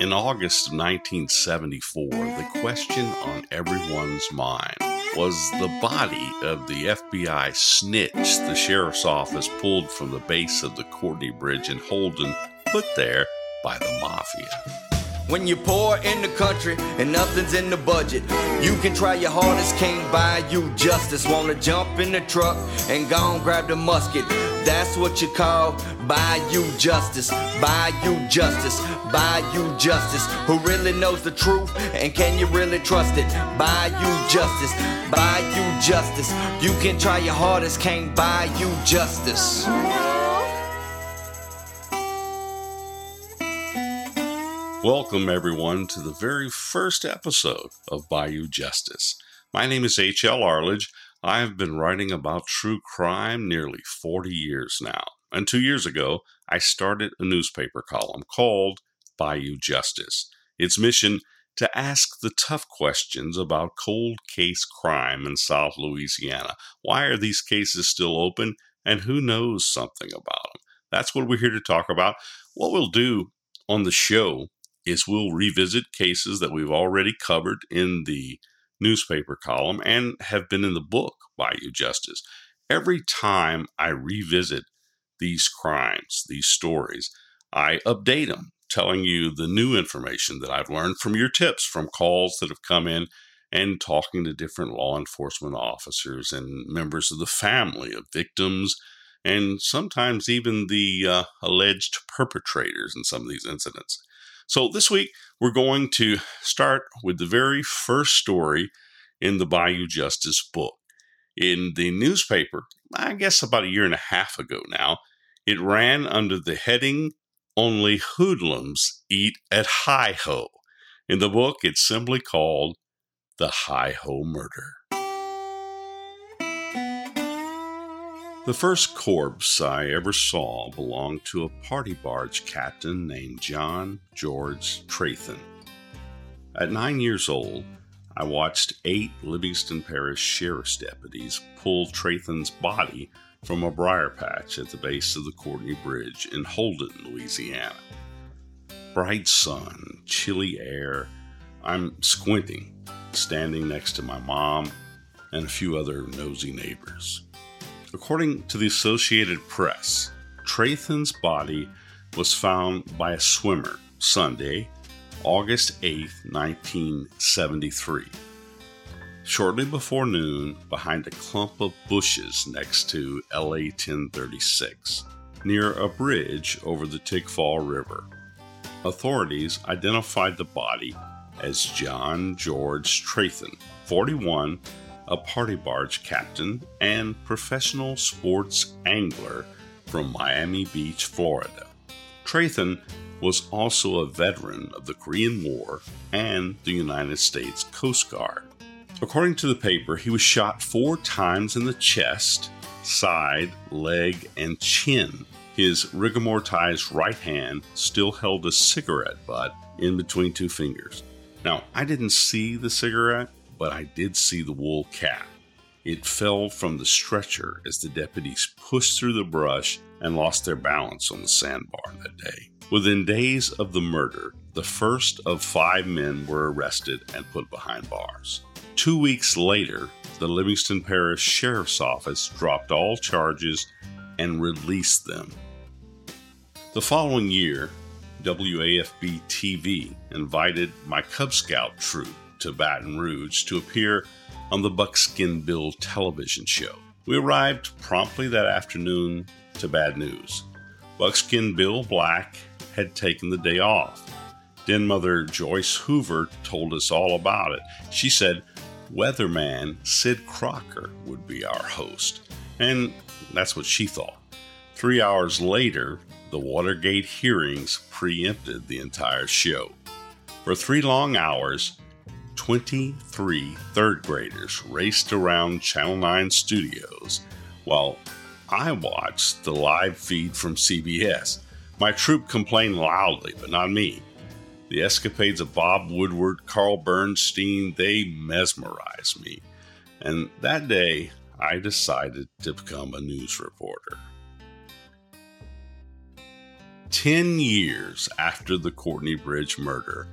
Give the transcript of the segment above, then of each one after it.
In August of 1974, the question on everyone's mind was the body of the FBI snitch the sheriff's office pulled from the base of the Courtney Bridge in Holden, put there by the mafia. When you're poor in the country and nothing's in the budget, you can try your hardest, can't buy you justice. Wanna jump in the truck and go and grab the musket. That's what you call buy you justice, buy you justice, buy you justice. Who really knows the truth and can you really trust it? Buy you justice, buy you justice. You can try your hardest, can't buy you justice. Welcome, everyone, to the very first episode of Bayou Justice. My name is H.L. Arledge. I have been writing about true crime nearly 40 years now. And two years ago, I started a newspaper column called Bayou Justice. Its mission to ask the tough questions about cold case crime in South Louisiana. Why are these cases still open? And who knows something about them? That's what we're here to talk about. What we'll do on the show is we'll revisit cases that we've already covered in the newspaper column and have been in the book Bayou Justice. Every time I revisit these crimes, these stories, I update them, telling you the new information that I've learned from your tips, from calls that have come in, and talking to different law enforcement officers and members of the family of victims, and sometimes even the uh, alleged perpetrators in some of these incidents. So this week, we're going to start with the very first story in the Bayou Justice book. In the newspaper, I guess about a year and a half ago now, it ran under the heading Only Hoodlums Eat at Hi Ho. In the book, it's simply called The Hi Ho Murder. The first corpse I ever saw belonged to a party barge captain named John George Trathan. At nine years old, I watched eight Livingston Parish sheriff's deputies pull Trathan's body from a briar patch at the base of the Courtney Bridge in Holden, Louisiana. Bright sun, chilly air. I'm squinting, standing next to my mom and a few other nosy neighbors. According to the Associated Press, Trathan's body was found by a swimmer Sunday, August 8, 1973. Shortly before noon, behind a clump of bushes next to LA 1036, near a bridge over the Tickfaw River. Authorities identified the body as John George Trathan, 41, a party barge captain and professional sports angler from Miami Beach, Florida. Trathan was also a veteran of the Korean War and the United States Coast Guard. According to the paper, he was shot four times in the chest, side, leg, and chin. His rigamortized right hand still held a cigarette butt in between two fingers. Now, I didn't see the cigarette, but I did see the wool cap. It fell from the stretcher as the deputies pushed through the brush and lost their balance on the sandbar that day. Within days of the murder, the first of five men were arrested and put behind bars. Two weeks later, the Livingston Parish Sheriff's Office dropped all charges and released them. The following year, WAFB TV invited my Cub Scout troop to Baton Rouge to appear on the Buckskin Bill television show. We arrived promptly that afternoon to bad news. Buckskin Bill Black had taken the day off. Den Mother Joyce Hoover told us all about it. She said weatherman Sid Crocker would be our host, and that's what she thought. Three hours later, the Watergate hearings preempted the entire show. For three long hours, 23 third graders raced around Channel 9 studios while I watched the live feed from CBS. My troop complained loudly, but not me. The escapades of Bob Woodward, Carl Bernstein, they mesmerized me. And that day, I decided to become a news reporter. 10 years after the Courtney Bridge murder,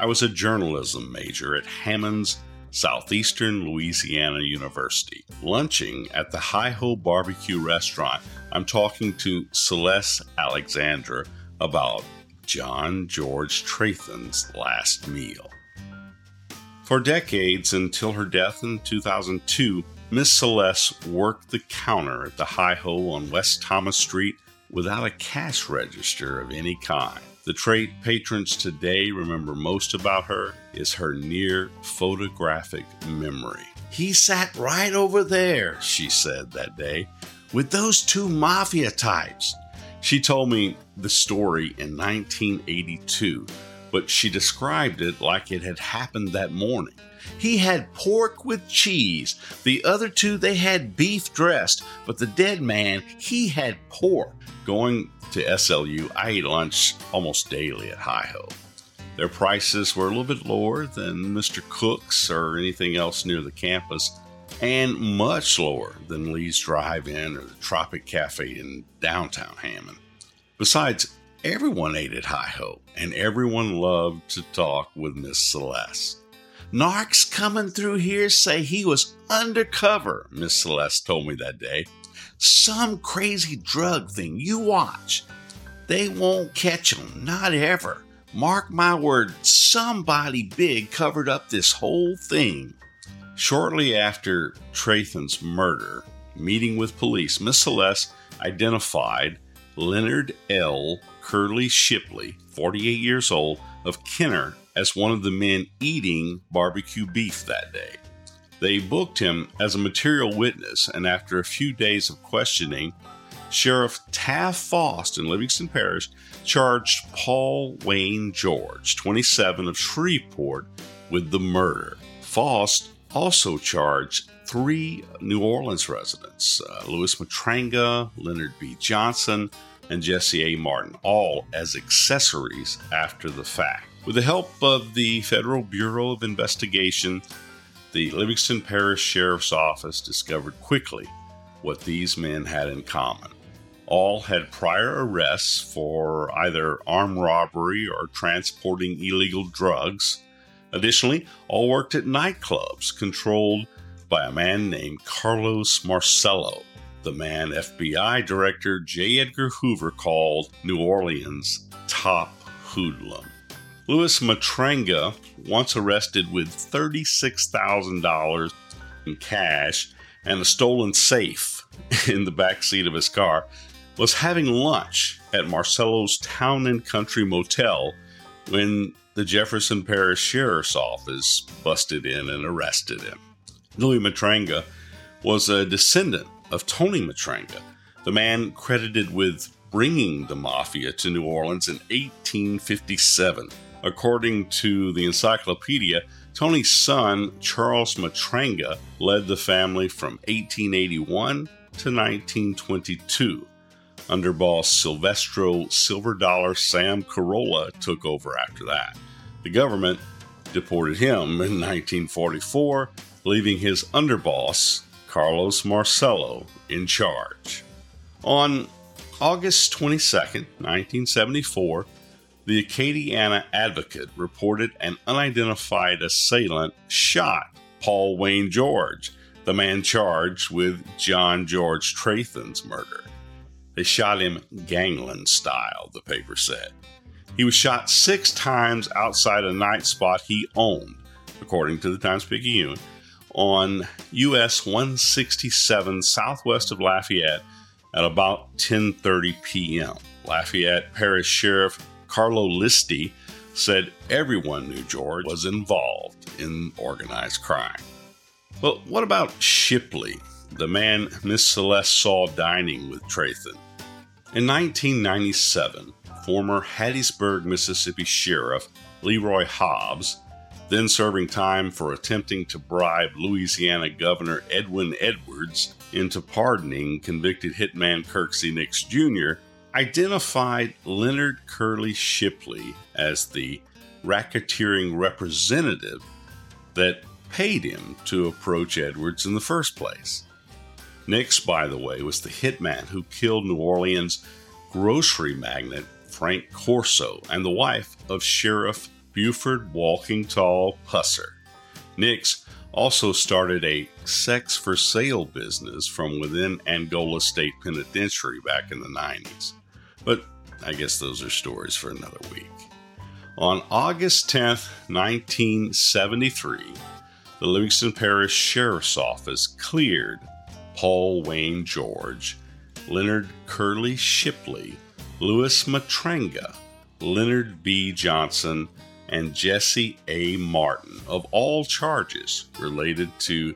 I was a journalism major at Hammond's Southeastern Louisiana University, lunching at the Hi Ho Barbecue restaurant. I'm talking to Celeste Alexandra about John George Trathan's last meal. For decades until her death in 2002, Miss Celeste worked the counter at the Hi Ho on West Thomas Street without a cash register of any kind. The trait patrons today remember most about her is her near photographic memory. He sat right over there, she said that day, with those two mafia types. She told me the story in 1982, but she described it like it had happened that morning. He had pork with cheese. The other two, they had beef dressed, but the dead man, he had pork. Going to SLU, I ate lunch almost daily at Hi Ho. Their prices were a little bit lower than Mr. Cook's or anything else near the campus, and much lower than Lee's Drive In or the Tropic Cafe in downtown Hammond. Besides, everyone ate at Hi Ho, and everyone loved to talk with Miss Celeste. Narcs coming through here say he was undercover, Miss Celeste told me that day. Some crazy drug thing. You watch. They won't catch him, not ever. Mark my word, somebody big covered up this whole thing. Shortly after Trathan's murder, meeting with police, Miss Celeste identified Leonard L. Curly Shipley, 48 years old, of Kenner, as one of the men eating barbecue beef that day. They booked him as a material witness, and after a few days of questioning, Sheriff Taft Faust in Livingston Parish charged Paul Wayne George, 27 of Shreveport, with the murder. Faust also charged three New Orleans residents, uh, Louis Matranga, Leonard B. Johnson, and Jesse A. Martin, all as accessories after the fact. With the help of the Federal Bureau of Investigation, the Livingston Parish Sheriff's Office discovered quickly what these men had in common. All had prior arrests for either armed robbery or transporting illegal drugs. Additionally, all worked at nightclubs controlled by a man named Carlos Marcello, the man FBI Director J. Edgar Hoover called New Orleans' top hoodlum. Louis Matranga, once arrested with $36,000 in cash and a stolen safe in the back seat of his car, was having lunch at Marcello's Town and Country Motel when the Jefferson Parish Sheriff's Office busted in and arrested him. Louis Matranga was a descendant of Tony Matranga, the man credited with bringing the mafia to New Orleans in 1857. According to the encyclopedia, Tony's son, Charles Matranga, led the family from 1881 to 1922. Underboss Silvestro Silver Dollar Sam Carolla took over after that. The government deported him in 1944, leaving his underboss, Carlos Marcello, in charge. On August 22, 1974, the Acadiana Advocate reported an unidentified assailant shot Paul Wayne George, the man charged with John George Trathan's murder. They shot him gangland style, the paper said. He was shot six times outside a night spot he owned, according to the Times Picayune, on US 167 southwest of Lafayette at about 10:30 p.m. Lafayette Parish Sheriff Carlo Listi said everyone knew George was involved in organized crime. But what about Shipley, the man Miss Celeste saw dining with Trathan? In 1997, former Hattiesburg, Mississippi Sheriff Leroy Hobbs, then serving time for attempting to bribe Louisiana Governor Edwin Edwards into pardoning convicted hitman Kirksey Nix Jr., identified Leonard Curly Shipley as the racketeering representative that paid him to approach Edwards in the first place. Nix, by the way, was the hitman who killed New Orleans grocery magnate Frank Corso, and the wife of Sheriff Buford Walking Tall Pusser. Nix also started a sex for sale business from within Angola State Penitentiary back in the 90s. But I guess those are stories for another week. On August 10th, 1973, the Livingston Parish Sheriff's Office cleared Paul Wayne George, Leonard Curly Shipley, Louis Matranga, Leonard B. Johnson, and Jesse A. Martin of all charges related to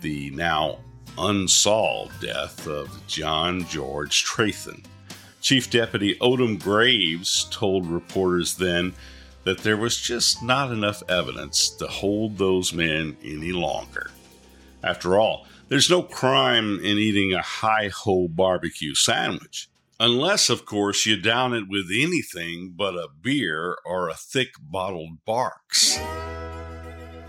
the now unsolved death of John George Trathan. Chief Deputy Odom Graves told reporters then that there was just not enough evidence to hold those men any longer. After all, there's no crime in eating a hi ho barbecue sandwich. Unless, of course, you down it with anything but a beer or a thick bottled Barq's.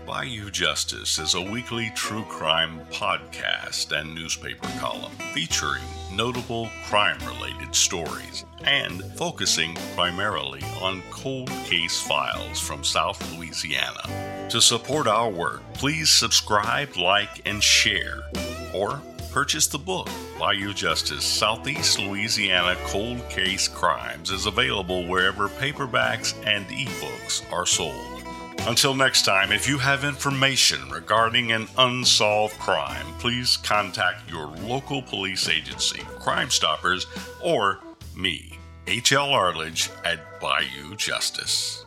Bayou Justice is a weekly true crime podcast and newspaper column featuring notable crime related stories and focusing primarily on cold case files from South Louisiana. To support our work, please subscribe, like, and share, or purchase the book. Bayou Justice Southeast Louisiana Cold Case Crimes is available wherever paperbacks and ebooks are sold. Until next time, if you have information regarding an unsolved crime, please contact your local police agency, Crime Stoppers, or me, H.L. Arledge at Bayou Justice.